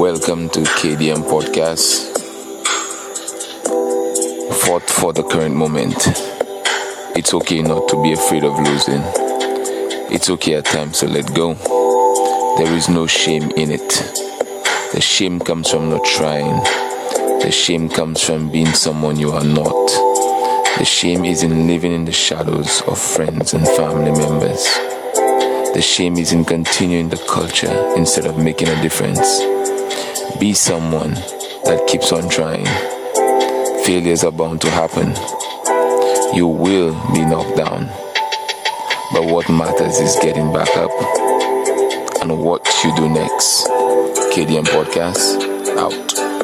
Welcome to KDM Podcast. Fought for the current moment. It's okay not to be afraid of losing. It's okay at times to let go. There is no shame in it. The shame comes from not trying. The shame comes from being someone you are not. The shame is in living in the shadows of friends and family members. The shame is in continuing the culture instead of making a difference. Be someone that keeps on trying. Failures are bound to happen. You will be knocked down. But what matters is getting back up and what you do next. KDM Podcast out.